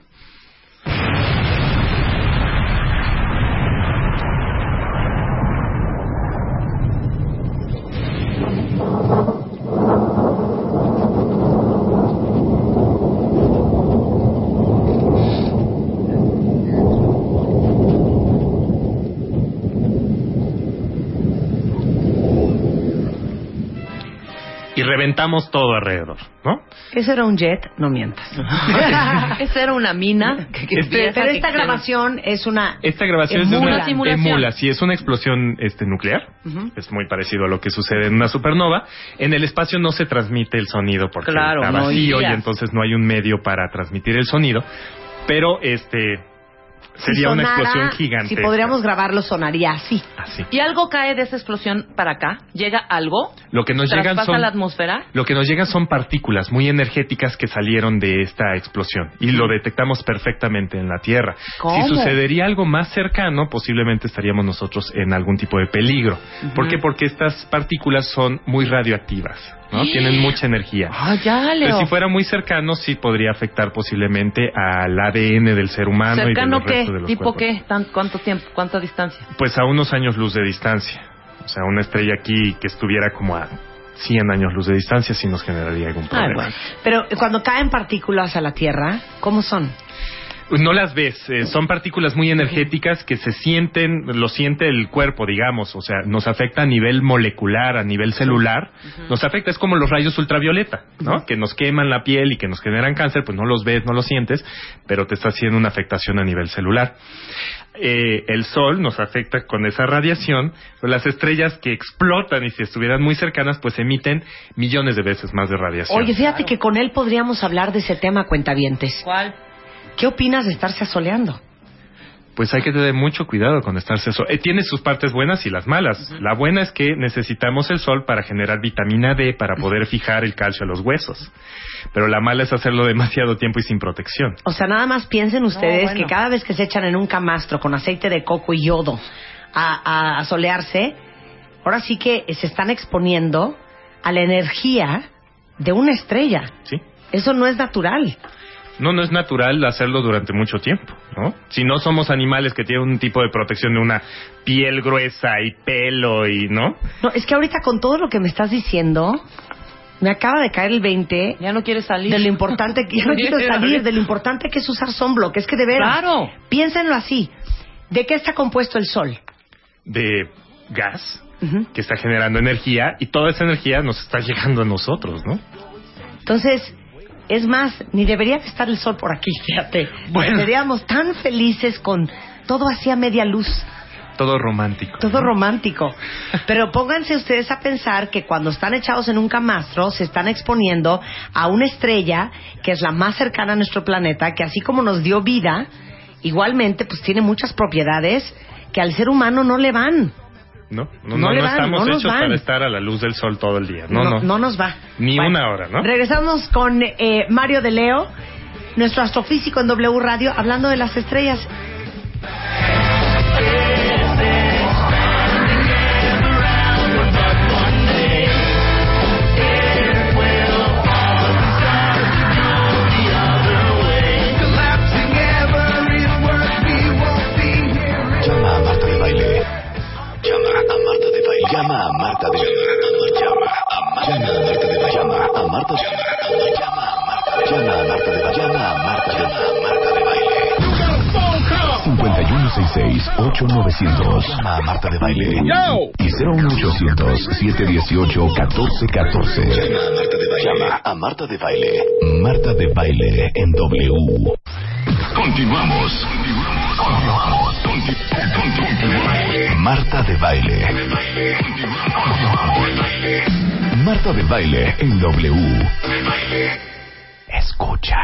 [SPEAKER 7] Y reventamos todo alrededor, ¿no?
[SPEAKER 2] Eso era un jet, no mientas. [laughs]
[SPEAKER 3] Esa era una mina. [laughs] Que, que
[SPEAKER 7] Este-
[SPEAKER 3] empieza,
[SPEAKER 2] Pero
[SPEAKER 3] que
[SPEAKER 2] esta
[SPEAKER 3] quiere-
[SPEAKER 2] grabación es una...
[SPEAKER 7] Esta grabación es una
[SPEAKER 3] Simulación.
[SPEAKER 7] emula, sí, es una explosión este, nuclear. Es muy parecido a lo que sucede en una supernova. En el espacio no se transmite el sonido porque
[SPEAKER 3] Claro,
[SPEAKER 7] está
[SPEAKER 3] no
[SPEAKER 7] vacío y entonces no hay un medio para transmitir el sonido. Pero este
[SPEAKER 2] si
[SPEAKER 7] sería una
[SPEAKER 2] sonara,
[SPEAKER 7] explosión gigante.
[SPEAKER 2] Si podríamos grabarlo, sonaría así.
[SPEAKER 7] Así.
[SPEAKER 3] Y algo cae de esa explosión para acá. Llega algo.
[SPEAKER 7] Lo que nos llegan son
[SPEAKER 3] la atmósfera.
[SPEAKER 7] Lo que nos llegan son partículas muy energéticas que salieron de esta explosión y lo detectamos perfectamente en la Tierra.
[SPEAKER 3] ¿Cómo?
[SPEAKER 7] Si sucedería algo más cercano, posiblemente estaríamos nosotros en algún tipo de peligro. ¿Por qué? Porque estas partículas son muy radioactivas, ¿no? Tienen mucha energía.
[SPEAKER 3] Ah, ya,
[SPEAKER 7] Pero
[SPEAKER 3] Leo.
[SPEAKER 7] si fuera muy cercano, sí podría afectar posiblemente al ADN del ser humano y de
[SPEAKER 3] ¿Cercano
[SPEAKER 7] los
[SPEAKER 3] qué?
[SPEAKER 7] restos de los
[SPEAKER 3] ¿Tipo
[SPEAKER 7] cuerpos.
[SPEAKER 3] qué? ¿Tan- ¿Cuánto tiempo? ¿Cuánta distancia?
[SPEAKER 7] Pues a unos años luz de distancia. O sea, una estrella aquí que estuviera como a 100 años luz de distancia sí nos generaría algún problema.
[SPEAKER 2] bueno. Pero cuando caen partículas a la Tierra, ¿cómo son?
[SPEAKER 7] No las ves, eh, son partículas muy energéticas que se sienten, lo siente el cuerpo, digamos, o sea, nos afecta a nivel molecular, a nivel celular, nos afecta, es como los rayos ultravioleta, ¿no? Que nos queman la piel y que nos generan cáncer, pues no los ves, no los sientes, pero te está haciendo una afectación a nivel celular. Eh, el sol nos afecta con esa radiación, pero las estrellas que explotan y si estuvieran muy cercanas, pues emiten millones de veces más de radiación.
[SPEAKER 2] Oye, fíjate que con él podríamos hablar de ese tema, cuentavientes.
[SPEAKER 3] ¿Cuál?
[SPEAKER 2] ¿Qué opinas de estarse asoleando?
[SPEAKER 7] pues hay que tener mucho cuidado con estarse sol. Eh, tiene sus partes buenas y las malas. La buena es que necesitamos el sol para generar vitamina D para poder fijar el calcio a los huesos. Pero la mala es hacerlo demasiado tiempo y sin protección.
[SPEAKER 2] O sea, nada más piensen ustedes
[SPEAKER 3] bueno.
[SPEAKER 2] que cada vez que se echan en un camastro con aceite de coco y yodo a, a- a solearse, ahora sí que se están exponiendo a la energía de una estrella.
[SPEAKER 7] ¿Sí?
[SPEAKER 2] Eso no es natural.
[SPEAKER 7] No, no es natural hacerlo durante mucho tiempo, ¿no? Si no somos animales que tienen un tipo de protección de una piel gruesa y pelo y, ¿no?
[SPEAKER 2] No, es que ahorita con todo lo que me estás diciendo, me acaba de caer el 20
[SPEAKER 3] Ya no quieres salir.
[SPEAKER 2] de lo importante que yo no quiero salir, de lo [laughs] importante que es usar sunblock. Es que de veras,
[SPEAKER 3] Claro.
[SPEAKER 2] piénsenlo así. ¿De qué está compuesto el sol?
[SPEAKER 7] De gas que está generando energía y toda esa energía nos está llegando a nosotros, ¿no?
[SPEAKER 2] Entonces, es más, ni debería de estar el sol por aquí, fíjate.
[SPEAKER 7] Bueno.
[SPEAKER 2] Seríamos tan felices con todo así a media luz,
[SPEAKER 7] Todo romántico.
[SPEAKER 2] todo
[SPEAKER 7] ¿no?
[SPEAKER 2] romántico. [laughs] Pero pónganse ustedes a pensar que cuando están echados en un camastro, se están exponiendo a una estrella que es la más cercana a nuestro planeta, que así como nos dio vida, igualmente pues tiene muchas propiedades que al ser humano no le van.
[SPEAKER 7] ¿No?
[SPEAKER 2] No
[SPEAKER 7] No, no, estamos hechos para estar a la luz del sol todo el día. No, no.
[SPEAKER 2] no nos va.
[SPEAKER 7] Ni
[SPEAKER 2] Bueno,
[SPEAKER 7] una hora, ¿no?
[SPEAKER 2] Regresamos con eh, Mario de Leo, nuestro astrofísico en W Radio, hablando de las estrellas.
[SPEAKER 1] 5166-8900. Llama a Marta de Baile. Y 01800-718-1414. Llama a Marta de Baile. Marta de Baile en W. Continuamos. Continuamos. Conti- conti- Marta de Baile. Marta de Baile en W. Escucha.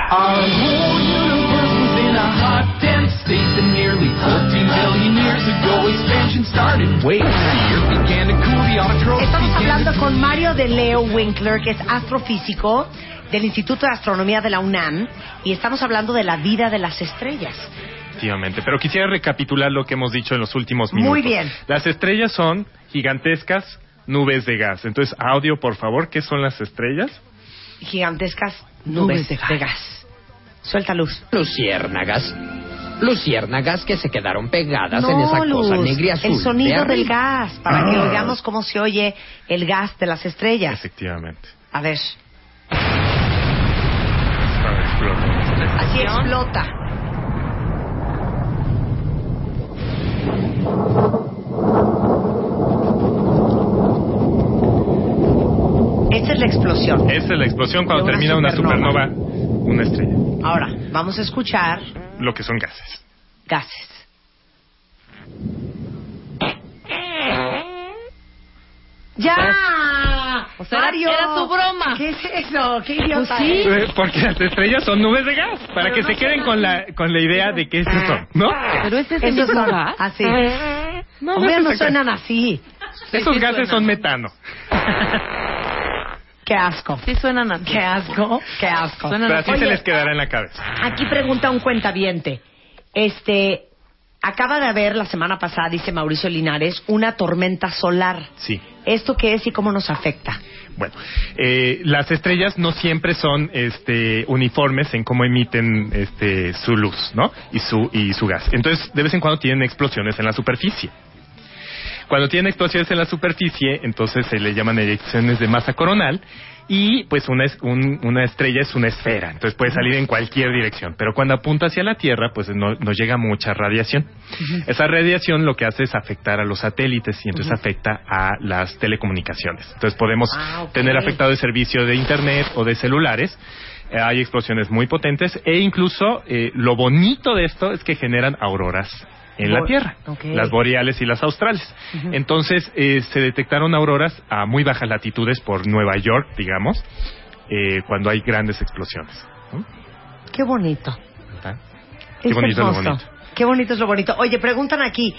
[SPEAKER 6] A hot, dense state that nearly 14 billion years ago expansion started. Wait, the earth began to cool, the autotrophs
[SPEAKER 2] Estamos hablando con Mario de Leo Winkler, que es astrofísico del Instituto de Astronomía de la UNAM, y estamos hablando de la vida de las estrellas.
[SPEAKER 7] Efectivamente. Pero quisiera recapitular lo que hemos dicho en los últimos minutos.
[SPEAKER 2] Muy bien.
[SPEAKER 7] Las estrellas son gigantescas nubes de gas. Entonces, audio, por favor, ¿qué son las estrellas?
[SPEAKER 2] Gigantescas nubes,
[SPEAKER 3] Nubes de
[SPEAKER 2] de gas. Suelta luz.
[SPEAKER 8] Luciérnagas. Luciérnagas que se quedaron pegadas en
[SPEAKER 2] No,
[SPEAKER 8] esa cosa negra azul.
[SPEAKER 2] el sonido
[SPEAKER 8] de
[SPEAKER 2] del gas, para que
[SPEAKER 8] Ah.
[SPEAKER 2] oigamos cómo se oye el gas de las estrellas.
[SPEAKER 7] Efectivamente.
[SPEAKER 2] A ver, así explota. Esta es la explosión.
[SPEAKER 7] Esa es la explosión cuando
[SPEAKER 2] una
[SPEAKER 7] termina una
[SPEAKER 2] supernova.
[SPEAKER 7] Una estrella.
[SPEAKER 2] Ahora, vamos a escuchar
[SPEAKER 7] Lo que son gases.
[SPEAKER 2] gases. ¡Ya!
[SPEAKER 3] O sea,
[SPEAKER 2] Mario.
[SPEAKER 3] era su broma.
[SPEAKER 2] ¿Qué es eso? ¿Qué idiota
[SPEAKER 3] Pues sí.
[SPEAKER 2] eres?
[SPEAKER 7] Eh, Porque las estrellas son nubes de gas. Para
[SPEAKER 2] Pero
[SPEAKER 7] que
[SPEAKER 2] no
[SPEAKER 7] se queden
[SPEAKER 2] suena
[SPEAKER 7] con la, con la idea de que esos son, ¿no?
[SPEAKER 3] Pero ese es el
[SPEAKER 2] Esos son
[SPEAKER 3] gas.
[SPEAKER 2] así.
[SPEAKER 3] No,
[SPEAKER 2] no
[SPEAKER 7] exacto.
[SPEAKER 2] suenan así.
[SPEAKER 7] Esos
[SPEAKER 3] sí
[SPEAKER 7] gases
[SPEAKER 3] suenan.
[SPEAKER 7] son metano. [laughs]
[SPEAKER 2] Qué asco.
[SPEAKER 3] Sí suenan así.
[SPEAKER 2] Qué asco. Qué asco.
[SPEAKER 3] Suenan
[SPEAKER 7] Pero así
[SPEAKER 2] Oye,
[SPEAKER 7] se les quedará en la cabeza.
[SPEAKER 2] Aquí pregunta un cuentaviente. Este, acaba de haber la semana pasada, dice Mauricio Linares, una tormenta solar.
[SPEAKER 7] Sí.
[SPEAKER 2] ¿Esto qué es y cómo nos afecta?
[SPEAKER 7] Bueno, eh, las estrellas no siempre son este, uniformes en cómo emiten este, su luz, ¿no? Y su, y su gas. Entonces, de vez en cuando tienen explosiones en la superficie. Cuando tienen explosiones en la superficie, entonces se le llaman eyecciones de masa coronal y pues una, es- un- una estrella es una esfera, entonces puede salir en cualquier dirección, pero cuando apunta hacia la Tierra, pues no- nos llega mucha radiación. Esa radiación lo que hace es afectar a los satélites y entonces afecta a las telecomunicaciones. Entonces podemos
[SPEAKER 2] Ah,
[SPEAKER 7] tener afectado el servicio de Internet o de celulares. Eh, hay explosiones muy potentes e incluso eh, lo bonito de esto es que generan auroras en la Tierra, las boreales y las australes. Entonces eh, se detectaron auroras a muy bajas latitudes por Nueva York, digamos, eh, cuando hay grandes explosiones. ¿no?
[SPEAKER 2] Qué bonito. Es
[SPEAKER 7] Qué bonito lo
[SPEAKER 2] hermoso.
[SPEAKER 7] bonito.
[SPEAKER 2] Qué bonito es lo bonito. Oye, preguntan aquí,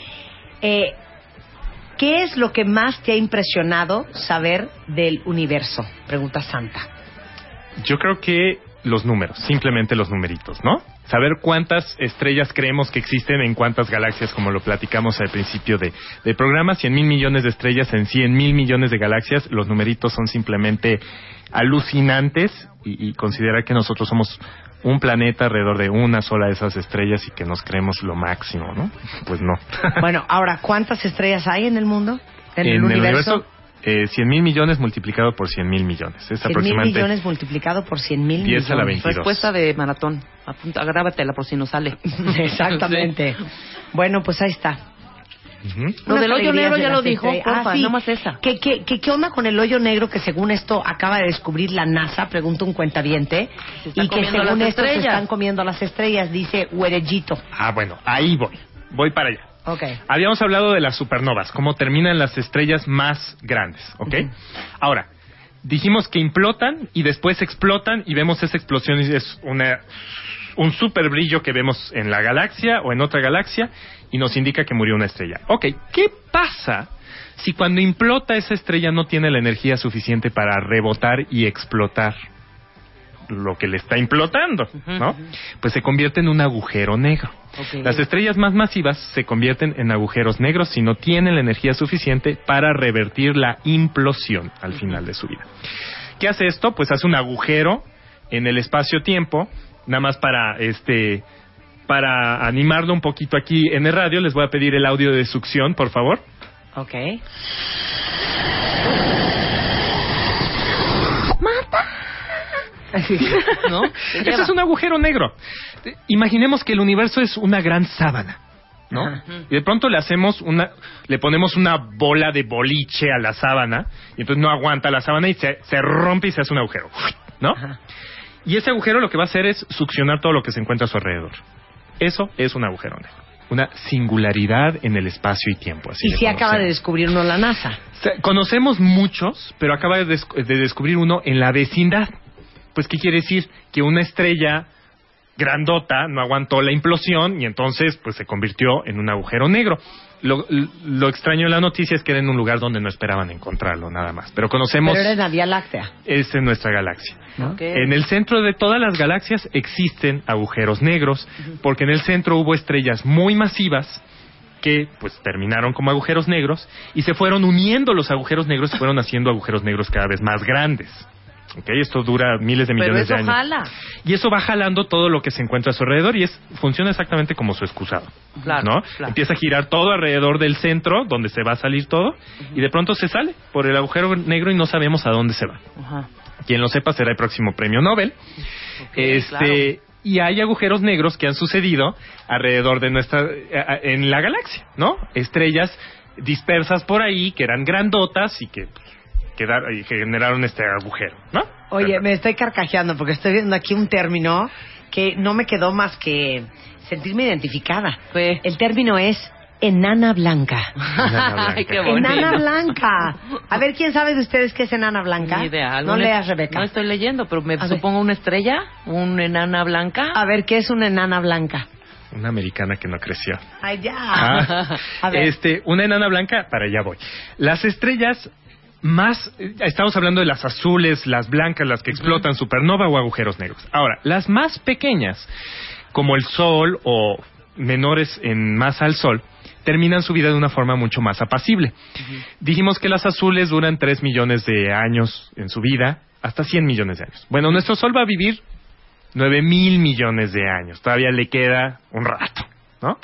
[SPEAKER 2] eh, ¿qué es lo que más te ha impresionado saber del universo? Pregunta Santa.
[SPEAKER 7] Yo creo que los números, simplemente los numeritos, ¿no? Saber cuántas estrellas creemos que existen en cuántas galaxias, como lo platicamos al principio de, del programa, 100 mil millones de estrellas en 100 mil millones de galaxias, los numeritos son simplemente alucinantes y, y considerar que nosotros somos un planeta alrededor de una sola de esas estrellas y que nos creemos lo máximo, ¿no? Pues no.
[SPEAKER 2] Bueno, ahora, ¿cuántas estrellas hay en el mundo? En,
[SPEAKER 7] en
[SPEAKER 2] el universo.
[SPEAKER 7] Eh, 100 mil millones multiplicado por 100 mil millones. Es
[SPEAKER 2] 100 mil
[SPEAKER 7] aproximadamente
[SPEAKER 2] millones multiplicado por 100 mil
[SPEAKER 7] 10 a la
[SPEAKER 2] millones.
[SPEAKER 7] 22.
[SPEAKER 3] Respuesta de maratón. Apunta, grábatela por si no sale. [laughs]
[SPEAKER 2] Exactamente. [laughs] Bueno, pues ahí está.
[SPEAKER 7] Ujú.
[SPEAKER 3] Lo
[SPEAKER 2] Unas
[SPEAKER 3] del hoyo negro
[SPEAKER 2] de
[SPEAKER 3] ya lo dijo, porfa,
[SPEAKER 2] Ah, sí.
[SPEAKER 3] nomás esa.
[SPEAKER 2] ¿Qué, qué, qué, qué onda con el hoyo negro que según esto acaba de descubrir la NASA? Pregunta un cuentaviente.
[SPEAKER 3] Se
[SPEAKER 2] Y que según esto se
[SPEAKER 3] estrellas.
[SPEAKER 2] están comiendo las estrellas, dice Huerellito.
[SPEAKER 7] Ah, bueno, ahí voy. Voy para allá.
[SPEAKER 2] Ok.
[SPEAKER 7] Habíamos hablado de las supernovas, cómo terminan las estrellas más grandes, ¿ok? Ahora, dijimos que implotan y después explotan y vemos esa explosión y es una un super brillo que vemos en la galaxia o en otra galaxia y nos indica que murió una estrella. Ok, ¿qué pasa si cuando implota esa estrella no tiene la energía suficiente para rebotar y explotar lo que le está implotando, ¿no? Pues se convierte en un agujero negro. Las estrellas más masivas se convierten en agujeros negros si no tienen la energía suficiente para revertir la implosión al final de su vida. ¿Qué hace esto? Pues hace un agujero en el espacio-tiempo, nada más para este para animarlo un poquito aquí en el radio, les voy a pedir el audio de succión, por favor.
[SPEAKER 2] Ok. [laughs]
[SPEAKER 3] ¿No?
[SPEAKER 7] Eso es un agujero negro. Imaginemos que el universo es una gran sábana, ¿no?
[SPEAKER 2] Ajá.
[SPEAKER 7] Y de pronto le hacemos una, le ponemos una bola de boliche a la sábana y entonces no aguanta la sábana y se, se rompe y se hace un agujero, ¿no?
[SPEAKER 2] Ajá.
[SPEAKER 7] Y ese agujero lo que va a hacer es succionar todo lo que se encuentra a su alrededor. Eso es un agujero negro. Una singularidad en el espacio y tiempo. Así
[SPEAKER 2] Y sí acaba de descubrir uno la NASA.
[SPEAKER 7] Conocemos muchos, pero acaba de, des- de descubrir uno en la vecindad. Pues, ¿qué quiere decir? Que una estrella grandota no aguantó la implosión y entonces pues se convirtió en un agujero negro. Lo, lo extraño de la noticia es que era en un lugar donde no esperaban encontrarlo, nada más. Pero conocemos
[SPEAKER 2] Pero era en la Vía Láctea.
[SPEAKER 7] es en nuestra galaxia. En el centro de todas las galaxias existen agujeros negros, porque en el centro hubo estrellas muy masivas que pues terminaron como agujeros negros y se fueron uniendo los agujeros negros y fueron haciendo agujeros negros cada vez más grandes. ¿Ok? Esto dura miles de
[SPEAKER 3] Pero
[SPEAKER 7] millones
[SPEAKER 3] eso
[SPEAKER 7] de años.
[SPEAKER 3] jala.
[SPEAKER 7] Y eso va jalando todo lo que se encuentra a su alrededor y es funciona exactamente como su excusado.
[SPEAKER 3] Claro,
[SPEAKER 7] ¿no?
[SPEAKER 3] claro.
[SPEAKER 7] Empieza a girar todo alrededor del centro donde se va a salir todo y de pronto se sale por el agujero negro y no sabemos a dónde se va.
[SPEAKER 3] Ajá.
[SPEAKER 7] Quien lo sepa será el próximo premio Nobel. este y hay agujeros negros que han sucedido alrededor de nuestra eh, en la galaxia, ¿no? Estrellas dispersas por ahí que eran grandotas y que pues, quedaron y generaron este agujero, ¿no?
[SPEAKER 2] Oye, me estoy carcajeando porque estoy viendo aquí un término que no me quedó más que sentirme identificada.
[SPEAKER 3] Fue.
[SPEAKER 2] El término es enana blanca.
[SPEAKER 7] Enana blanca. [laughs]
[SPEAKER 3] Ay, qué bonito.
[SPEAKER 2] Enana blanca. A ver, ¿quién sabe de ustedes qué es enana blanca?
[SPEAKER 3] Ni idea.
[SPEAKER 2] No
[SPEAKER 3] ¿Algún-
[SPEAKER 2] leas, Rebeca.
[SPEAKER 3] No estoy leyendo, pero me
[SPEAKER 2] A ver.
[SPEAKER 3] supongo una estrella, una enana blanca.
[SPEAKER 2] A ver, ¿qué es una enana blanca?
[SPEAKER 7] Una americana que no creció.
[SPEAKER 2] Ay, ya.
[SPEAKER 7] Ah, [laughs]
[SPEAKER 2] A ver.
[SPEAKER 7] este, una enana blanca, para allá voy. Las estrellas más, estamos hablando de las azules, las blancas, las que explotan, supernova o agujeros negros. Ahora, las más pequeñas, como el Sol o menores en masa al Sol, terminan su vida de una forma mucho más apacible. Dijimos que las azules duran 3 millones de años en su vida, hasta 100 millones de años. Bueno, nuestro Sol va a vivir 9 mil millones de años. Todavía le queda un rato, ¿no?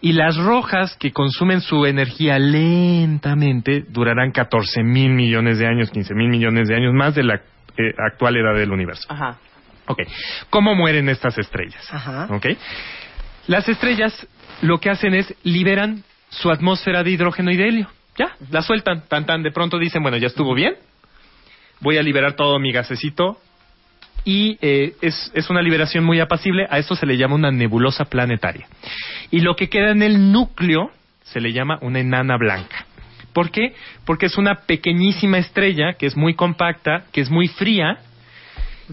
[SPEAKER 7] Y las rojas que consumen su energía lentamente durarán 14 mil millones de años, 15 mil millones de años, más de la eh, actual edad del universo.
[SPEAKER 3] Ajá.
[SPEAKER 7] Ok. ¿Cómo mueren estas estrellas?
[SPEAKER 2] Ajá.
[SPEAKER 7] Ok. Las estrellas lo que hacen es liberan su atmósfera de hidrógeno y de helio. Ya, la sueltan. Tan tan de pronto dicen, bueno, ya estuvo bien. Voy a liberar todo mi gasecito. Y eh, es, es una liberación muy apacible. A esto se le llama una nebulosa planetaria. Y lo que queda en el núcleo se le llama una enana blanca. ¿Por qué? Porque es una pequeñísima estrella que es muy compacta, que es muy fría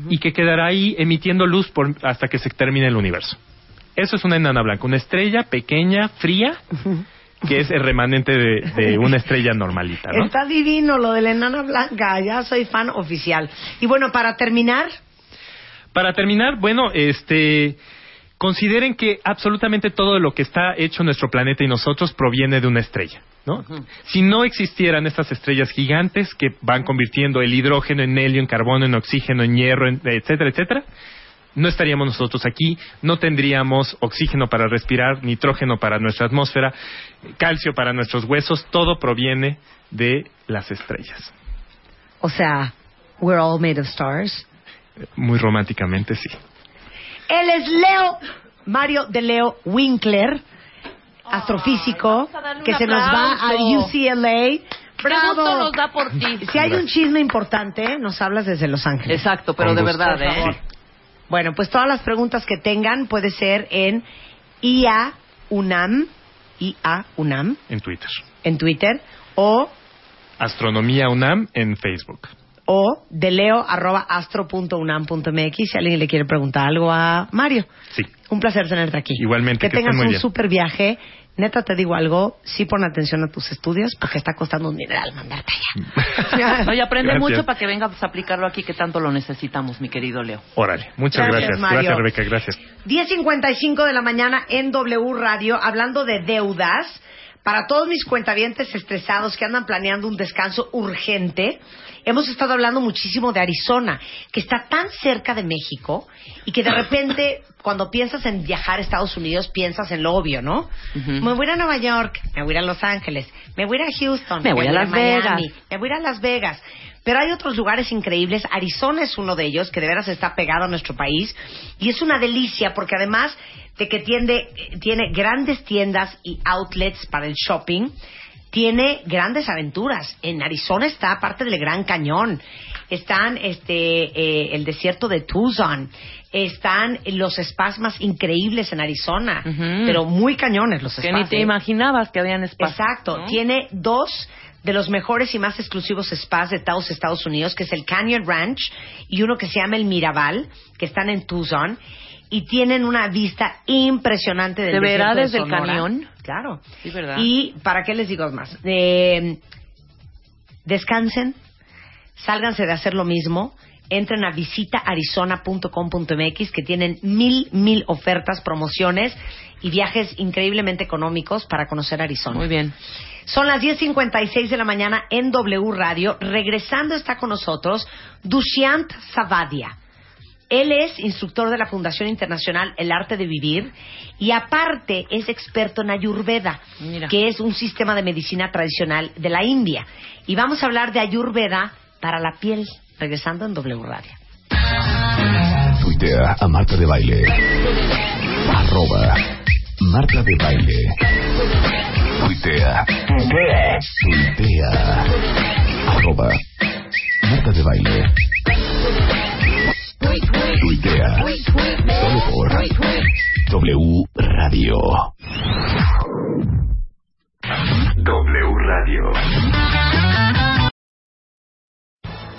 [SPEAKER 7] y que quedará ahí emitiendo luz por, hasta que se termine el universo. Eso es una enana blanca, una estrella pequeña, fría, que es el remanente de, de una estrella normalita, ¿no?
[SPEAKER 2] Está divino lo de la enana blanca. Ya soy fan oficial. Y bueno, para terminar,
[SPEAKER 7] Para terminar, bueno, este consideren que absolutamente todo lo que está hecho en nuestro planeta y nosotros proviene de una estrella, ¿no? Si no existieran estas estrellas gigantes que van convirtiendo el hidrógeno en helio, en carbono, en oxígeno, en hierro, en- etcétera, etcétera, no estaríamos nosotros aquí, no tendríamos oxígeno para respirar, nitrógeno para nuestra atmósfera, calcio para nuestros huesos, todo proviene de las estrellas.
[SPEAKER 2] o sea, we're all made of stars.
[SPEAKER 7] Muy románticamente, sí.
[SPEAKER 2] Él es Leo, Mario de Leo Winkler, astrofísico, que se nos va a. UCLA. ¡Bravo!
[SPEAKER 3] nos da por ti.
[SPEAKER 2] Si hay un chisme importante, nos hablas desde Los Ángeles.
[SPEAKER 3] Exacto, pero
[SPEAKER 7] Con
[SPEAKER 3] de
[SPEAKER 7] gusto.
[SPEAKER 3] verdad,
[SPEAKER 2] Por
[SPEAKER 3] ¿eh?
[SPEAKER 2] favor. Bueno, pues todas las preguntas que tengan puede ser en IA UNAM, IA UNAM,
[SPEAKER 7] En Twitter.
[SPEAKER 2] en Twitter, o,
[SPEAKER 7] Astronomía UNAM en Facebook.
[SPEAKER 2] O de leo arroba astro.unam.mx si alguien le quiere preguntar algo a Mario.
[SPEAKER 7] Sí.
[SPEAKER 2] Un placer tenerte aquí.
[SPEAKER 7] Igualmente,
[SPEAKER 2] Que
[SPEAKER 7] que
[SPEAKER 2] tengas
[SPEAKER 7] muy
[SPEAKER 2] un
[SPEAKER 7] bien.
[SPEAKER 2] super viaje. Neta, te digo algo, sí pon atención a tus estudios porque está costando un dineral mandarte allá. [laughs]
[SPEAKER 3] No, y aprende
[SPEAKER 7] Gracias.
[SPEAKER 3] mucho para que vengas a aplicarlo aquí, que tanto lo necesitamos, mi querido Leo.
[SPEAKER 7] Órale, muchas
[SPEAKER 2] Gracias,
[SPEAKER 7] gracias.
[SPEAKER 2] Mario.
[SPEAKER 7] Gracias, Rebeca, gracias.
[SPEAKER 2] 10.55 de la mañana en W Radio, hablando de deudas. Para todos mis cuentavientes estresados que andan planeando un descanso urgente, hemos estado hablando muchísimo de Arizona, que está tan cerca de México y que de [laughs] repente, cuando piensas en viajar a Estados Unidos, piensas en lo obvio, ¿no? Me voy a ir a Nueva York, me voy a Los Ángeles, me voy a Houston,
[SPEAKER 3] Me voy a Las
[SPEAKER 2] Miami,
[SPEAKER 3] Vegas.
[SPEAKER 2] me voy a Las Vegas. Pero hay otros lugares increíbles. Arizona es uno de ellos, que de veras está pegado a nuestro país. Y es una delicia porque además de que tiene, tiene grandes tiendas y outlets para el shopping, tiene grandes aventuras. En Arizona está parte del Gran Cañón. Están este, eh, el desierto de Tucson. Están los spas más increíbles en Arizona. Pero muy cañones los
[SPEAKER 3] Que
[SPEAKER 2] spas.
[SPEAKER 3] ni te
[SPEAKER 2] ¿eh?
[SPEAKER 3] imaginabas que habían espacio.
[SPEAKER 2] Exacto.
[SPEAKER 3] ¿no?
[SPEAKER 2] Tiene dos de los mejores y más exclusivos spas de todos Estados Unidos, que es el Canyon Ranch y uno que se llama el Mirabal, que están en Tucson. Y tienen una vista impresionante del
[SPEAKER 3] ¿Se verá
[SPEAKER 2] desierto de
[SPEAKER 3] desde el cañón?
[SPEAKER 2] Claro.
[SPEAKER 3] Sí, ¿verdad?
[SPEAKER 2] Y para qué les digo más, Eh, descansen, sálganse de hacer lo mismo, entren a visitaarizona.com.mx que tienen mil, mil ofertas, promociones y viajes increíblemente económicos para conocer Arizona.
[SPEAKER 3] Muy bien.
[SPEAKER 2] Son las 10.56 de la mañana en W Radio. Regresando está con nosotros Dushyant Savadia. Él es instructor de la Fundación Internacional El Arte de Vivir y aparte es experto en Ayurveda,
[SPEAKER 3] Mira.
[SPEAKER 2] que es un sistema de medicina tradicional de la India. Y vamos a hablar de Ayurveda para la piel, regresando en W Radio.
[SPEAKER 1] Tuitea a Marta de Baile. Arroba Marta de Baile. Tuitea. Tuitea. Tuitea. Arroba Marta de Baile. Tuitea. Solo por W Radio. W Radio.